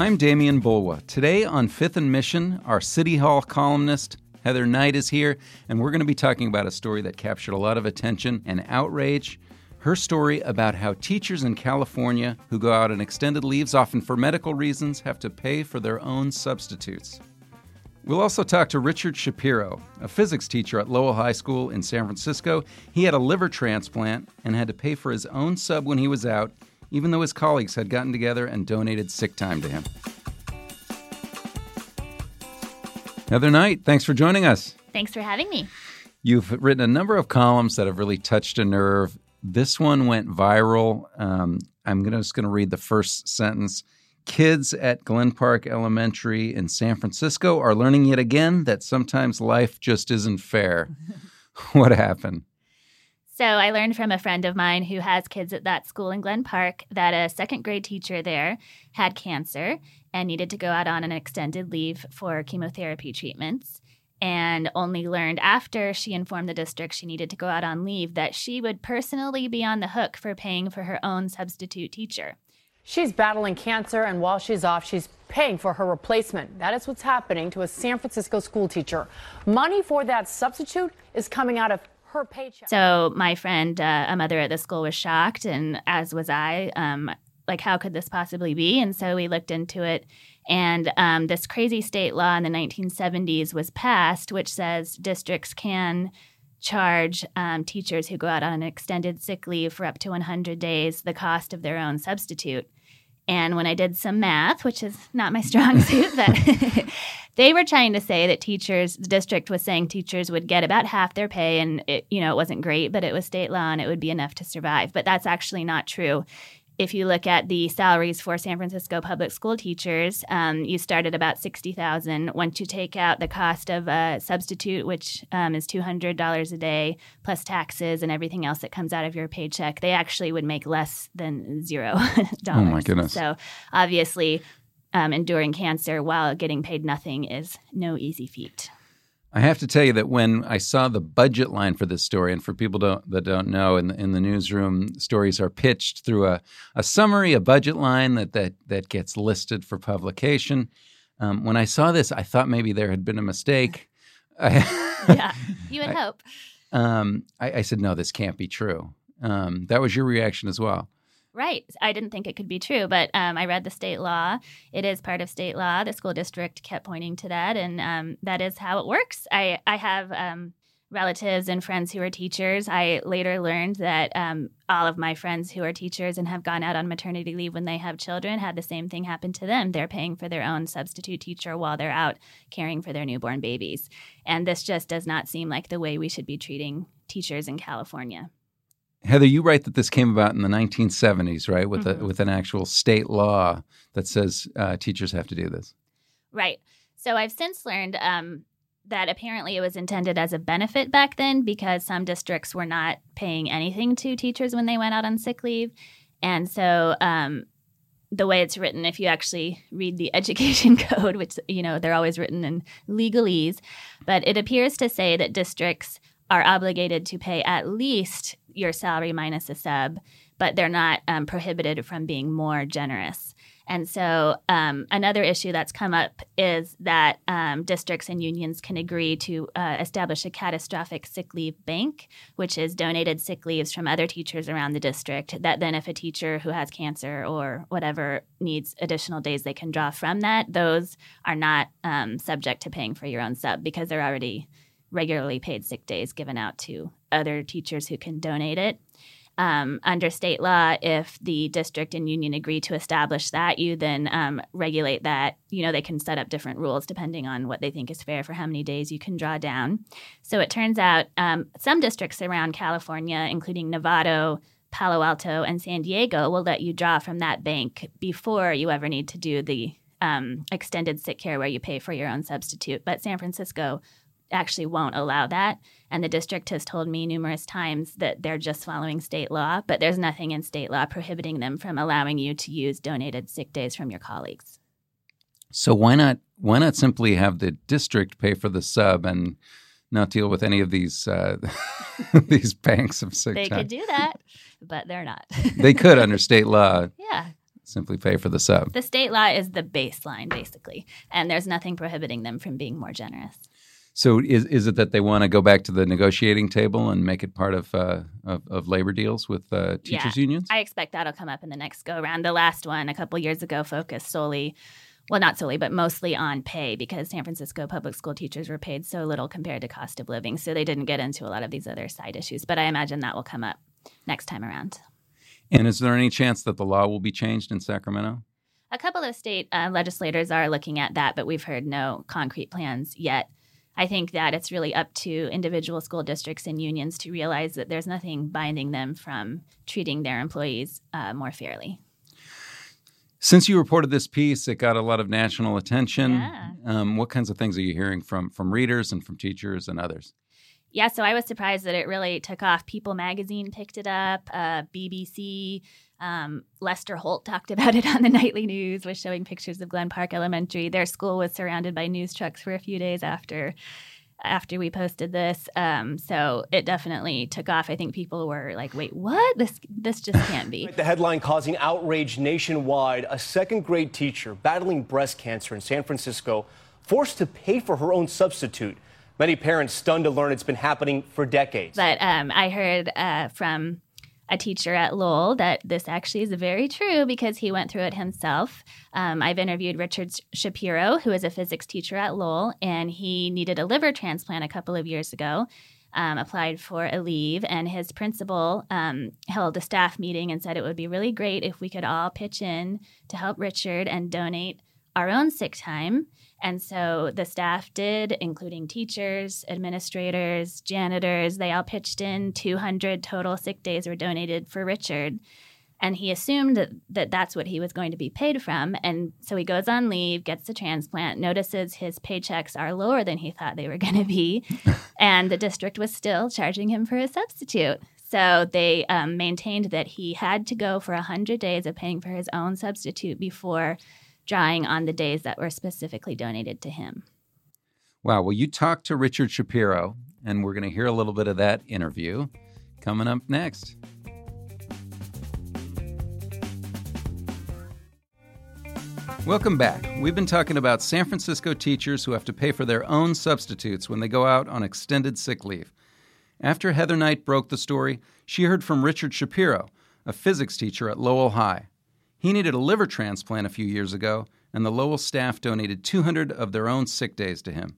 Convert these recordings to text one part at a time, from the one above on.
I'm Demian Bulwa. Today on Fifth and Mission, our City Hall columnist Heather Knight is here, and we're going to be talking about a story that captured a lot of attention and outrage. Her story about how teachers in California who go out on extended leaves, often for medical reasons, have to pay for their own substitutes. We'll also talk to Richard Shapiro, a physics teacher at Lowell High School in San Francisco. He had a liver transplant and had to pay for his own sub when he was out, even though his colleagues had gotten together and donated sick time to him. Heather Knight, thanks for joining us. Thanks for having me. You've written a number of columns that have really touched a nerve. This one went viral. Um, I'm gonna, just going to read the first sentence. Kids at Glen Park Elementary in San Francisco are learning yet again that sometimes life just isn't fair. what happened? So, I learned from a friend of mine who has kids at that school in Glen Park that a second grade teacher there had cancer and needed to go out on an extended leave for chemotherapy treatments. And only learned after she informed the district she needed to go out on leave that she would personally be on the hook for paying for her own substitute teacher. She's battling cancer, and while she's off, she's paying for her replacement. That is what's happening to a San Francisco school teacher. Money for that substitute is coming out of her paycheck. So, my friend, uh, a mother at the school, was shocked, and as was I. Um, like, how could this possibly be? And so we looked into it. And um, this crazy state law in the 1970s was passed, which says districts can charge um, teachers who go out on an extended sick leave for up to 100 days the cost of their own substitute. And when I did some math, which is not my strong suit, but they were trying to say that teachers, the district was saying teachers would get about half their pay, and it, you know, it wasn't great, but it was state law and it would be enough to survive. But that's actually not true if you look at the salaries for San Francisco public school teachers, um, you start at about sixty thousand. Once you take out the cost of a substitute, which um, is two hundred dollars a day plus taxes and everything else that comes out of your paycheck, they actually would make less than zero dollars. Oh my goodness! So obviously, um, enduring cancer while getting paid nothing is no easy feat. I have to tell you that when I saw the budget line for this story, and for people don't, that don't know, in the, in the newsroom, stories are pitched through a, a summary, a budget line that, that, that gets listed for publication. Um, when I saw this, I thought maybe there had been a mistake. yeah, you would I, hope. Um, I, I, said, no, this can't be true. Um, that was your reaction as well. Right. I didn't think it could be true, but um, I read the state law. It is part of state law. The school district kept pointing to that, and um, that is how it works. I, I have um, relatives and friends who are teachers. I later learned that um, all of my friends who are teachers and have gone out on maternity leave when they have children had the same thing happen to them. They're paying for their own substitute teacher while they're out caring for their newborn babies. And this just does not seem like the way we should be treating teachers in California. Heather, you write that this came about in the 1970s, right? With mm-hmm. a, with an actual state law that says uh, teachers have to do this. Right. So I've since learned um, that apparently it was intended as a benefit back then because some districts were not paying anything to teachers when they went out on sick leave, and so um, the way it's written, if you actually read the education code, which you know they're always written in legalese, but it appears to say that districts are obligated to pay at least your salary minus a sub, but they're not um, prohibited from being more generous. And so, um, another issue that's come up is that um, districts and unions can agree to uh, establish a catastrophic sick leave bank, which is donated sick leaves from other teachers around the district. That then, if a teacher who has cancer or whatever needs additional days, they can draw from that. Those are not um, subject to paying for your own sub because they're already regularly paid sick days given out to other teachers who can donate it. Um, under state law, if the district and union agree to establish that, you then um, regulate that. You know, they can set up different rules depending on what they think is fair for how many days you can draw down. So it turns out um, some districts around California, including Novato, Palo Alto, and San Diego, will let you draw from that bank before you ever need to do the um, extended sick care where you pay for your own substitute. But San Francisco actually won't allow that. And the district has told me numerous times that they're just following state law, but there's nothing in state law prohibiting them from allowing you to use donated sick days from your colleagues. So why not why not simply have the district pay for the sub and not deal with any of these uh, these banks of sick days. they time? could do that, but they're not. they could under state law. Yeah. Simply pay for the sub. The state law is the baseline, basically, and there's nothing prohibiting them from being more generous. So is is it that they want to go back to the negotiating table and make it part of uh, of, of, labor deals with uh, teachers yeah, unions? I expect that'll come up in the next go around. The last one a couple years ago focused solely well, not solely, but mostly on pay because San Francisco public school teachers were paid so little compared to cost of living. So they didn't get into a lot of these other side issues. But I imagine that will come up next time around. And is there any chance that the law will be changed in Sacramento? A couple of state uh, legislators are looking at that, but we've heard no concrete plans yet. I think that it's really up to individual school districts and unions to realize that there's nothing binding them from treating their employees uh, more fairly. Since you reported this piece, it got a lot of national attention. Yeah. Um, what kinds of things are you hearing from from readers and from teachers and others? Yeah, so I was surprised that it really took off. People Magazine picked it up. Uh, BBC, um, Lester Holt talked about it on the nightly news. Was showing pictures of Glen Park Elementary. Their school was surrounded by news trucks for a few days after after we posted this. Um, so it definitely took off. I think people were like, "Wait, what? This this just can't be." The headline causing outrage nationwide: A second grade teacher battling breast cancer in San Francisco forced to pay for her own substitute. Many parents stunned to learn it's been happening for decades. But um, I heard uh, from a teacher at Lowell that this actually is very true because he went through it himself. Um, I've interviewed Richard Shapiro, who is a physics teacher at Lowell, and he needed a liver transplant a couple of years ago. Um, applied for a leave, and his principal um, held a staff meeting and said it would be really great if we could all pitch in to help Richard and donate our own sick time. And so the staff did, including teachers, administrators, janitors, they all pitched in. 200 total sick days were donated for Richard. And he assumed that, that that's what he was going to be paid from. And so he goes on leave, gets the transplant, notices his paychecks are lower than he thought they were going to be. and the district was still charging him for a substitute. So they um, maintained that he had to go for 100 days of paying for his own substitute before drawing on the days that were specifically donated to him. Wow. Well, you talked to Richard Shapiro, and we're going to hear a little bit of that interview coming up next. Welcome back. We've been talking about San Francisco teachers who have to pay for their own substitutes when they go out on extended sick leave. After Heather Knight broke the story, she heard from Richard Shapiro, a physics teacher at Lowell High. He needed a liver transplant a few years ago, and the Lowell staff donated 200 of their own sick days to him.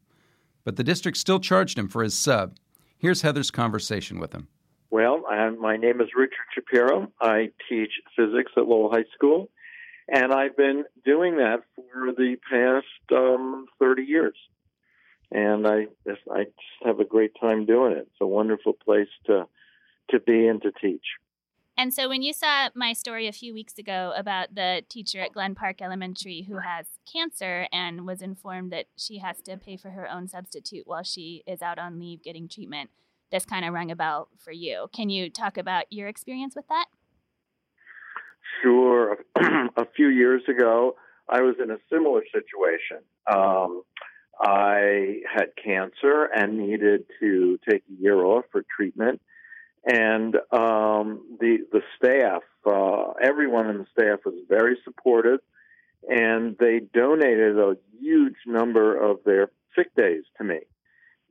But the district still charged him for his sub. Here's Heather's conversation with him. Well, my name is Richard Shapiro. I teach physics at Lowell High School, and I've been doing that for the past um, 30 years. And I just, I just have a great time doing it. It's a wonderful place to to be and to teach. And so when you saw my story a few weeks ago about the teacher at Glen Park Elementary who has cancer and was informed that she has to pay for her own substitute while she is out on leave getting treatment, this kind of rang a bell for you. Can you talk about your experience with that? Sure. a few years ago, I was in a similar situation. Um, I had cancer and needed to take a year off for treatment and um, the the staff, uh, everyone in the staff was very supportive, and they donated a huge number of their sick days to me,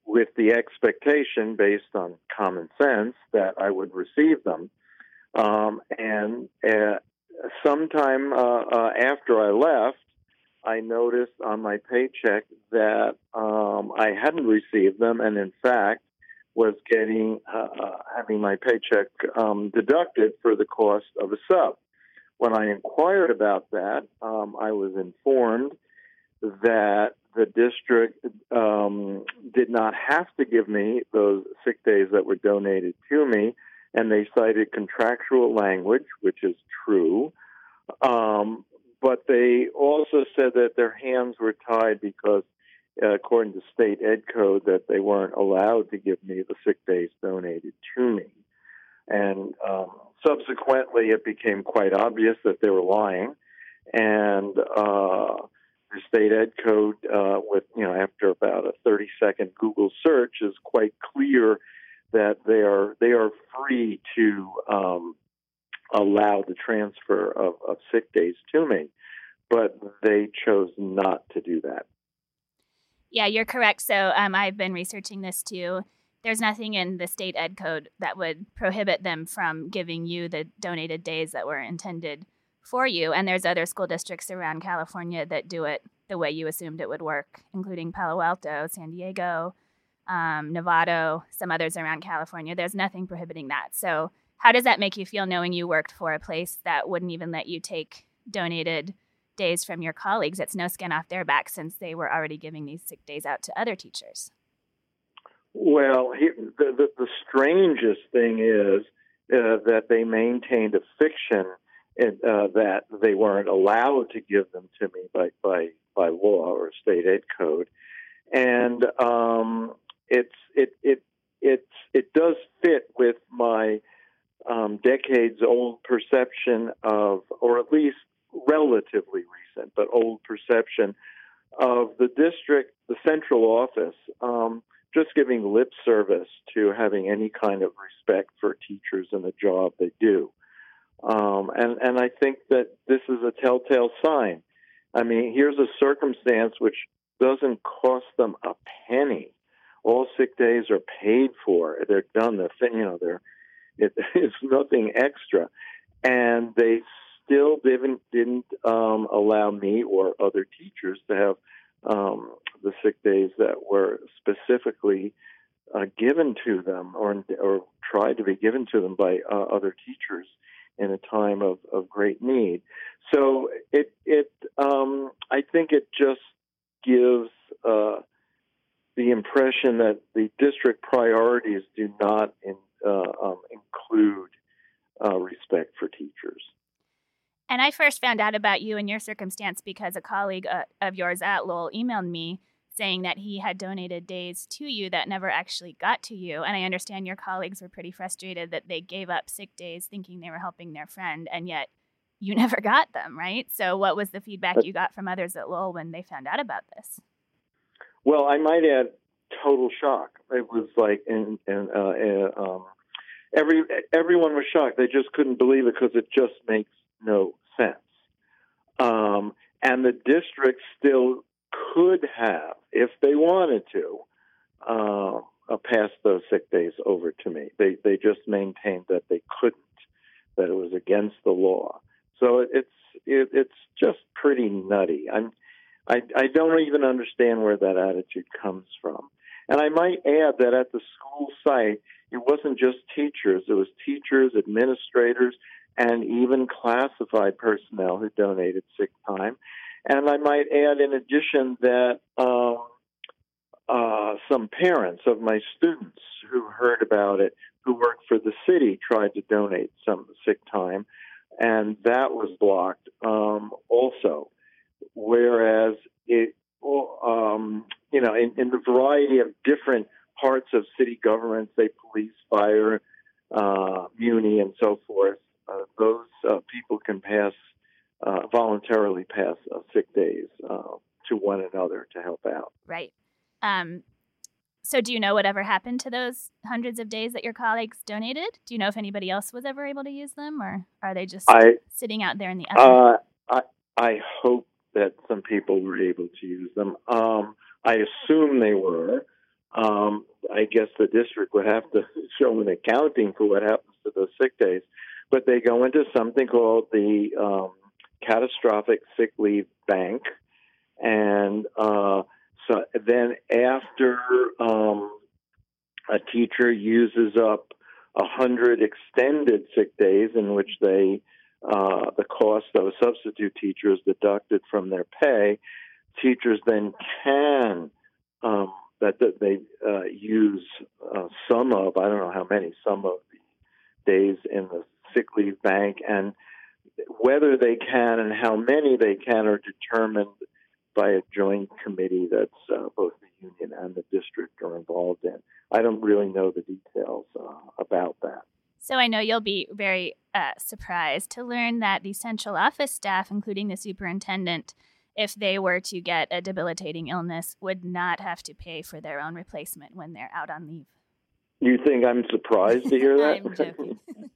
with the expectation, based on common sense, that I would receive them. Um, and uh, sometime uh, uh after I left, I noticed on my paycheck that um, I hadn't received them, and in fact was getting uh, uh, having my paycheck um, deducted for the cost of a sub. When I inquired about that, um, I was informed that the district um, did not have to give me those sick days that were donated to me, and they cited contractual language, which is true. Um, but they also said that their hands were tied because uh, according to state ed code, that they weren't allowed to give me the sick days donated to me. And um, subsequently, it became quite obvious that they were lying. And uh, the state ed code, uh, with you know, after about a 30 second Google search, is quite clear that they are they are free to um, allow the transfer of, of sick days to me, but they chose not to do that. Yeah, you're correct. So um, I've been researching this too. There's nothing in the state ed code that would prohibit them from giving you the donated days that were intended for you. And there's other school districts around California that do it the way you assumed it would work, including Palo Alto, San Diego, um, Novato, some others around California. There's nothing prohibiting that. So, how does that make you feel knowing you worked for a place that wouldn't even let you take donated days from your colleagues? It's no skin off their back since they were already giving these sick days out to other teachers. Well, he, the, the, the strangest thing is uh, that they maintained a fiction in, uh, that they weren't allowed to give them to me by by by law or state ed code, and um, it's it it it it does fit with my um, decades old perception of, or at least relatively recent, but old perception of the district, the central office, um, just giving lip service to having any kind of respect for teachers and the job they do. Um, and, and I think that this is a telltale sign. I mean, here's a circumstance which doesn't cost them a penny. All sick days are paid for. They're done. They're you know they're it, it's nothing extra, and they still didn't didn't um, allow me or other teachers to have um, the sick days that were specifically uh, given to them or or tried to be given to them by uh, other teachers in a time of, of great need. So it it um, I think it just gives uh, the impression that the district priorities do not in, uh, um, include uh, respect for teachers. And I first found out about you and your circumstance because a colleague uh, of yours at Lowell emailed me saying that he had donated days to you that never actually got to you. And I understand your colleagues were pretty frustrated that they gave up sick days thinking they were helping their friend, and yet you never got them, right? So, what was the feedback you got from others at Lowell when they found out about this? Well, I might add total shock. It was like, and, and uh, uh, um, every everyone was shocked. They just couldn't believe it because it just makes no Um, and the district still could have, if they wanted to, uh, uh, pass those sick days over to me. They they just maintained that they couldn't, that it was against the law. So it's it, it's just pretty nutty. I'm I I don't even understand where that attitude comes from. And I might add that at the school site, it wasn't just teachers; it was teachers, administrators, and even classified personnel who donated sick time. And I might add, in addition, that um, uh, some parents of my students who heard about it, who work for the city, tried to donate some sick time, and that was blocked um, also. Whereas it, um, you know, in, in the variety of different parts of city government, say police, fire, uh, muni, and so forth, those uh, people can pass uh, voluntarily pass uh, sick days uh, to one another to help out. Right. Um, so, do you know whatever happened to those hundreds of days that your colleagues donated? Do you know if anybody else was ever able to use them, or are they just I, sitting out there in the ether? I I hope that some people were able to use them. Um, I assume they were. Um, I guess the district would have to show an accounting for what happens to those sick days but they go into something called the um, catastrophic sick leave bank, and uh, so then after um, a teacher uses up a hundred extended sick days in which they uh, the cost of a substitute teacher is deducted from their pay, teachers then can um, that, they uh, use uh, some of I don't know how many some of the days in the sick leave bank, and whether they can and how many they can are determined by a joint committee that's uh, both the union and the district are involved in. I don't really know the details uh, about that. So I know you'll be very uh, surprised to learn that the central office staff, including the superintendent, if they were to get a debilitating illness, would not have to pay for their own replacement when they're out on leave. You think I'm surprised to hear that?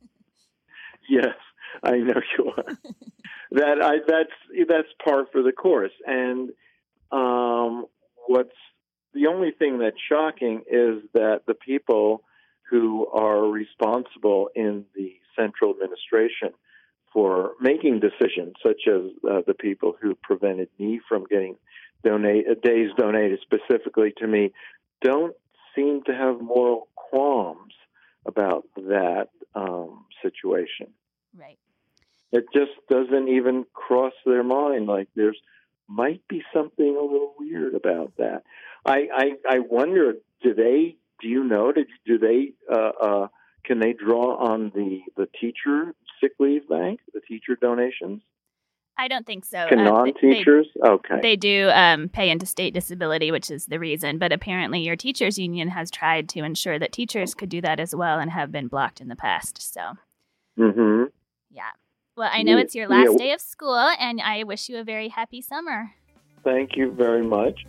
Yes. I know you are. that I that's that's par for the course. And um, what's the only thing that's shocking is that the people who are responsible in the central administration for making decisions, such as uh, the people who prevented me from getting donate uh, days donated specifically to me, don't seem to have moral qualms about that um, situation. Right. It just doesn't even cross their mind. Like there's might be something a little weird about that. I I, I wonder. Do they? Do you know? Did do they? Uh, uh, can they draw on the the teacher sick leave bank, the teacher donations? I don't think so. Can Uh, non-teachers? okay. They, they do um, pay into state disability, which is the reason. But apparently, your teachers union has tried to ensure that teachers could do that as well, and have been blocked in the past. So, hmm yeah. Well, I know Yeah, it's your last yeah. day of school, and I wish you a very happy summer. Thank you very much.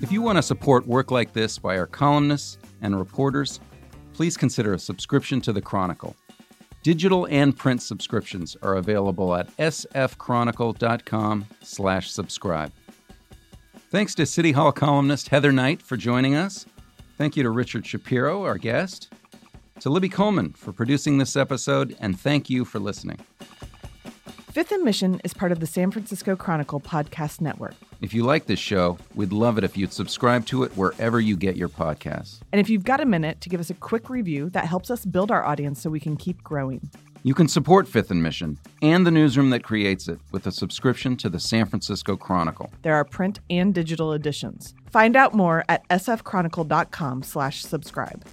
If you want to support work like this by our columnists and reporters, please consider a subscription to the Chronicle. Digital and print subscriptions are available at sfchronicle.com slash subscribe. Thanks to City Hall columnist Heather Knight for joining us. Thank you to Richard Shapiro, our guest, to Libby Coleman for producing this episode, and thank you for listening. Fifth and Mission is part of the San Francisco Chronicle podcast network. If you like this show, we'd love it if you'd subscribe to it wherever you get your podcasts. And if you've got a minute to give us a quick review, that helps us build our audience so we can keep growing. You can support Fifth and Mission and the newsroom that creates it with a subscription to the San Francisco Chronicle. There are print and digital editions. Find out more at sfchronicle.com/subscribe.